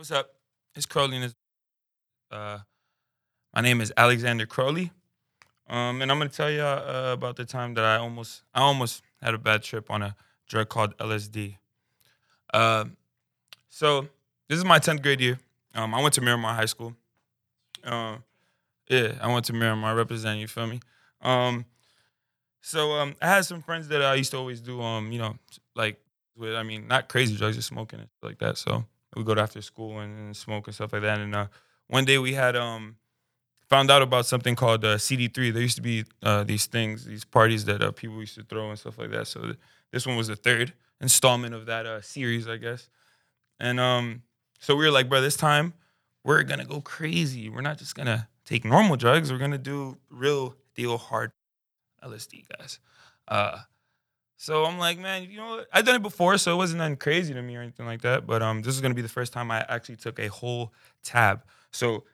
What's up? It's Crowley and uh, my name is Alexander Crowley. Um, and I'm gonna tell you uh, about the time that I almost I almost had a bad trip on a drug called LSD. Uh, so this is my 10th grade year. Um, I went to Miramar High School. Uh, yeah, I went to Miramar, Represent You feel me? Um, so um, I had some friends that I used to always do, um, you know, like with I mean, not crazy drugs, just smoking and like that. So we go to after school and, and smoke and stuff like that. And uh, one day we had um, found out about something called uh, CD3. There used to be uh, these things, these parties that uh, people used to throw and stuff like that. So th- this one was the third installment of that uh, series, I guess. And um, so we were like, bro, this time we're gonna go crazy. We're not just gonna take normal drugs. We're gonna do real deal hard LSD, guys. So I'm like, man, you know what? I've done it before, so it wasn't nothing crazy to me or anything like that. But um, this is gonna be the first time I actually took a whole tab. So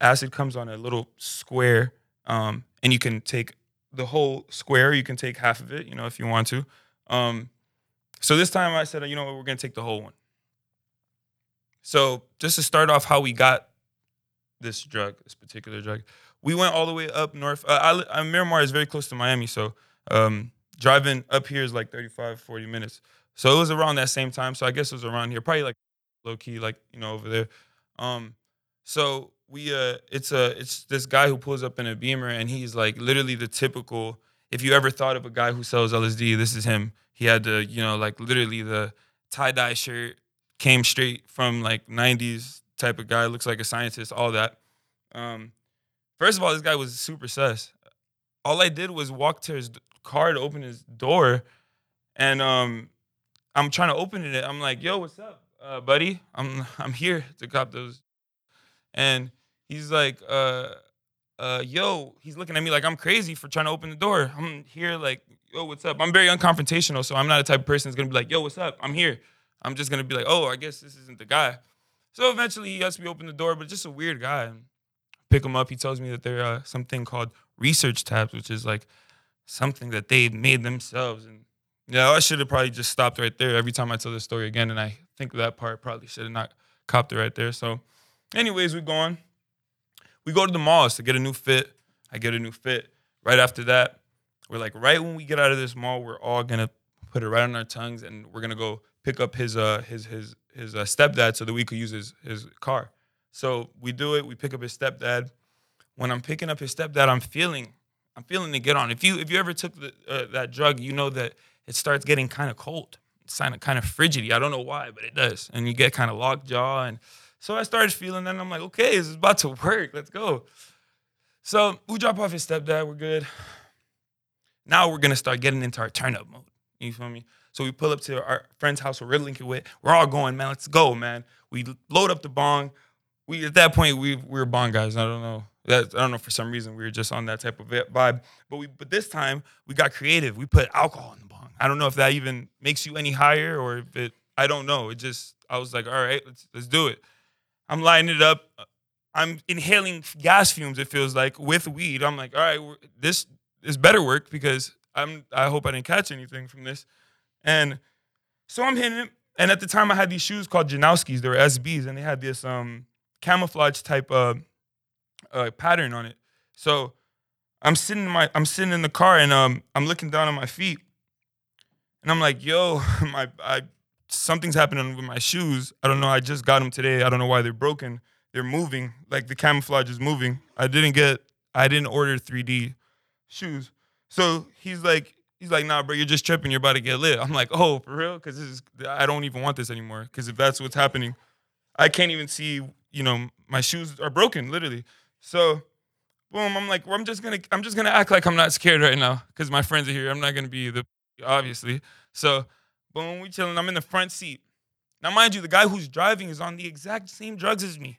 acid comes on a little square, um, and you can take the whole square. You can take half of it, you know, if you want to. Um, so this time I said, you know what, we're gonna take the whole one. So just to start off, how we got this drug, this particular drug, we went all the way up north. Uh, I, li- uh, Miramar is very close to Miami, so um, driving up here is like 35, 40 minutes. So it was around that same time. So I guess it was around here, probably like low key, like you know over there. Um, so we uh, it's a it's this guy who pulls up in a Beamer, and he's like literally the typical. If you ever thought of a guy who sells LSD, this is him. He had the you know like literally the tie dye shirt, came straight from like '90s type of guy. Looks like a scientist, all that. Um, first of all, this guy was super sus. All I did was walk to his car to open his door, and um, I'm trying to open it. I'm like, "Yo, what's up, uh, buddy? I'm I'm here to cop those." And he's like, uh, uh, "Yo," he's looking at me like I'm crazy for trying to open the door. I'm here like, "Yo, what's up?" I'm very unconfrontational, so I'm not a type of person that's gonna be like, "Yo, what's up?" I'm here. I'm just gonna be like, "Oh, I guess this isn't the guy." So eventually, he lets me open the door, but just a weird guy. Pick him up. He tells me that there are something called research tabs, which is like something that they made themselves. And yeah, I should have probably just stopped right there every time I tell this story again. And I think that part probably should have not copped it right there. So, anyways, we go on. We go to the malls to get a new fit. I get a new fit. Right after that, we're like, right when we get out of this mall, we're all gonna put it right on our tongues, and we're gonna go pick up his uh his his his uh, stepdad so that we could use his his car. So we do it. We pick up his stepdad. When I'm picking up his stepdad, I'm feeling I'm feeling to get on. If you if you ever took the, uh, that drug, you know that it starts getting kind of cold. It's kind of kind of frigidy. I don't know why, but it does, and you get kind of locked jaw. And so I started feeling that. And I'm like, okay, this is about to work. Let's go. So we drop off his stepdad. We're good. Now we're gonna start getting into our turn up mode. You feel me? So we pull up to our friend's house we're linking with. We're all going, man. Let's go, man. We load up the bong. We at that point we, we were bong guys. I don't know. That, I don't know for some reason we were just on that type of vibe. But we but this time we got creative. We put alcohol in the bong. I don't know if that even makes you any higher or if it. I don't know. It just I was like, all right, let's let's do it. I'm lighting it up. I'm inhaling gas fumes. It feels like with weed. I'm like, all right, this is better work because I'm. I hope I didn't catch anything from this. And so I'm hitting it. And at the time, I had these shoes called Janoskis. They were SBs, and they had this um camouflage type of uh, pattern on it. So I'm sitting in my I'm sitting in the car, and um I'm looking down on my feet, and I'm like, yo, my I something's happening with my shoes. I don't know. I just got them today. I don't know why they're broken. They're moving. Like the camouflage is moving. I didn't get. I didn't order 3D shoes. So he's like, he's like, nah, bro, you're just tripping. You're about to get lit. I'm like, oh, for real? Because this is. I don't even want this anymore. Because if that's what's happening, I can't even see. You know, my shoes are broken, literally. So, boom. I'm like, well, I'm just gonna. I'm just gonna act like I'm not scared right now because my friends are here. I'm not gonna be the obviously. So, boom, we chilling. I'm in the front seat. Now, mind you, the guy who's driving is on the exact same drugs as me.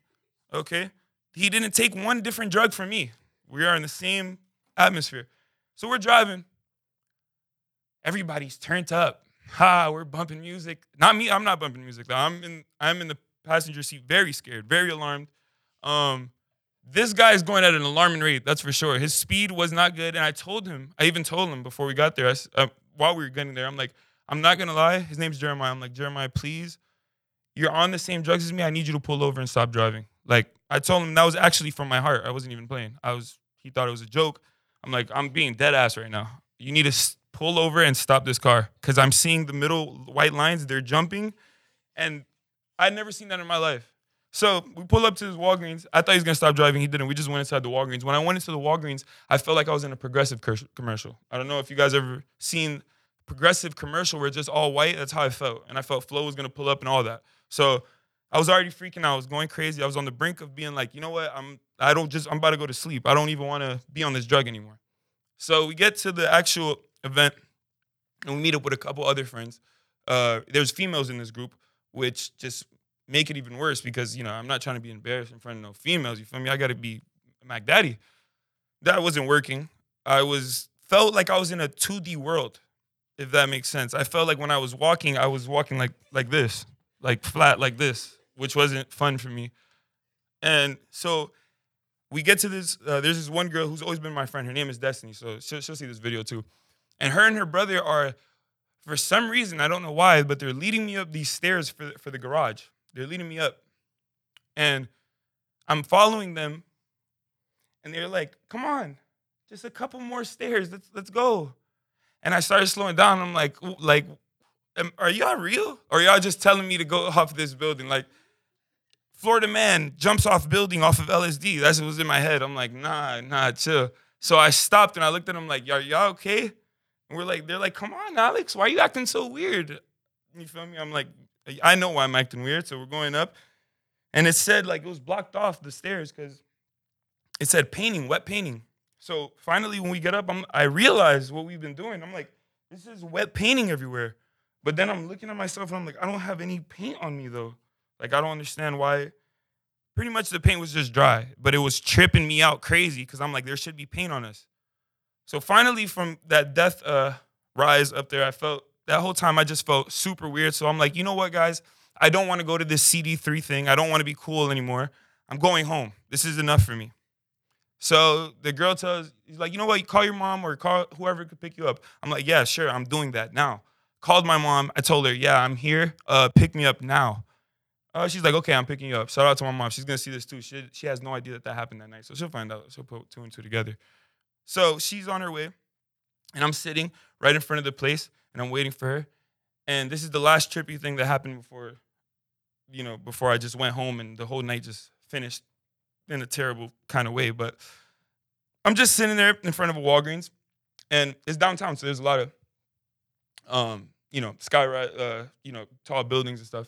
Okay, he didn't take one different drug from me. We are in the same atmosphere. So we're driving. Everybody's turned up. Ha, we're bumping music. Not me. I'm not bumping music though. I'm in. I'm in the passenger seat, very scared, very alarmed. Um, this guy is going at an alarming rate. That's for sure. His speed was not good, and I told him. I even told him before we got there. I uh, while we were getting there, I'm like, I'm not gonna lie. His name's Jeremiah. I'm like, Jeremiah, please. you're on the same drugs as me. I need you to pull over and stop driving. Like I told him that was actually from my heart. I wasn't even playing. I was. He thought it was a joke. I'm like, I'm being dead ass right now. You need to pull over and stop this car because I'm seeing the middle white lines. They're jumping, and I'd never seen that in my life. So we pull up to this Walgreens. I thought he was gonna stop driving. He didn't. We just went inside the Walgreens. When I went into the Walgreens, I felt like I was in a progressive commercial. I don't know if you guys ever seen progressive commercial where it's just all white. That's how I felt, and I felt Flo was gonna pull up and all that. So I was already freaking out. I was going crazy. I was on the brink of being like, you know what? I'm. I don't just. I'm about to go to sleep. I don't even want to be on this drug anymore. So we get to the actual event, and we meet up with a couple other friends. Uh, there's females in this group, which just make it even worse because you know I'm not trying to be embarrassed in front of no females. You feel me? I got to be Mac Daddy. That wasn't working. I was felt like I was in a 2D world, if that makes sense. I felt like when I was walking, I was walking like like this, like flat like this, which wasn't fun for me. And so we get to this. Uh, there's this one girl who's always been my friend. Her name is Destiny. So she'll, she'll see this video too. And her and her brother are, for some reason, I don't know why, but they're leading me up these stairs for for the garage. They're leading me up, and I'm following them. And they're like, "Come on, just a couple more stairs. Let's let's go." And I started slowing down. I'm like, like, are y'all real? Or y'all just telling me to go off this building? Like, Florida man jumps off building off of LSD. That's what was in my head. I'm like, nah, nah, chill. So I stopped and I looked at them like, y'all, y'all okay? And we're like, they're like, come on, Alex, why are you acting so weird? You feel me? I'm like, I know why I'm acting weird. So we're going up. And it said like it was blocked off the stairs because it said painting, wet painting. So finally, when we get up, I'm, I realized what we've been doing. I'm like, this is wet painting everywhere. But then I'm looking at myself and I'm like, I don't have any paint on me though. Like I don't understand why. Pretty much the paint was just dry, but it was tripping me out crazy because I'm like, there should be paint on us. So finally, from that death uh, rise up there, I felt that whole time I just felt super weird. So I'm like, you know what, guys? I don't want to go to this CD3 thing. I don't want to be cool anymore. I'm going home. This is enough for me. So the girl tells, he's like, you know what? You call your mom or call whoever could pick you up. I'm like, yeah, sure. I'm doing that now. Called my mom. I told her, yeah, I'm here. Uh, pick me up now. Uh, she's like, okay, I'm picking you up. Shout out to my mom. She's gonna see this too. She she has no idea that that happened that night, so she'll find out. She'll put two and two together. So she's on her way, and I'm sitting right in front of the place, and I'm waiting for her. And this is the last trippy thing that happened before, you know, before I just went home, and the whole night just finished in a terrible kind of way. But I'm just sitting there in front of a Walgreens, and it's downtown, so there's a lot of, um, you know, sky, uh, you know, tall buildings and stuff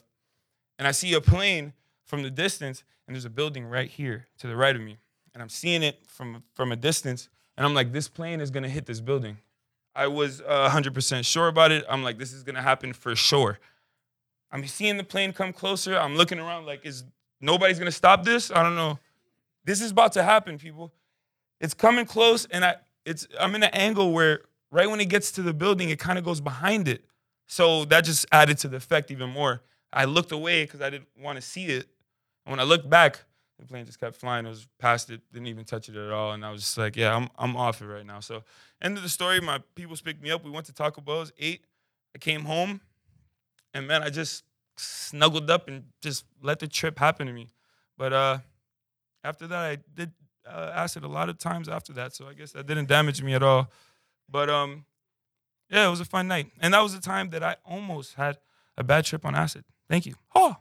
and I see a plane from the distance, and there's a building right here to the right of me, and I'm seeing it from from a distance, and I'm like, this plane is gonna hit this building. I was uh, 100% sure about it. I'm like, this is gonna happen for sure. I'm seeing the plane come closer. I'm looking around like, is nobody's gonna stop this? I don't know. This is about to happen, people. It's coming close, and I it's I'm in an angle where right when it gets to the building, it kind of goes behind it. So that just added to the effect even more. I looked away because I didn't want to see it. And when I looked back, the plane just kept flying. It was past it, didn't even touch it at all. And I was just like, yeah, I'm I'm off it right now. So end of the story, my people picked me up. We went to Taco Bell's, ate. I came home, and man, I just snuggled up and just let the trip happen to me. But uh, after that, I did uh, acid a lot of times after that. So I guess that didn't damage me at all. But um, yeah, it was a fun night, and that was the time that I almost had a bad trip on acid. Thank you. Oh.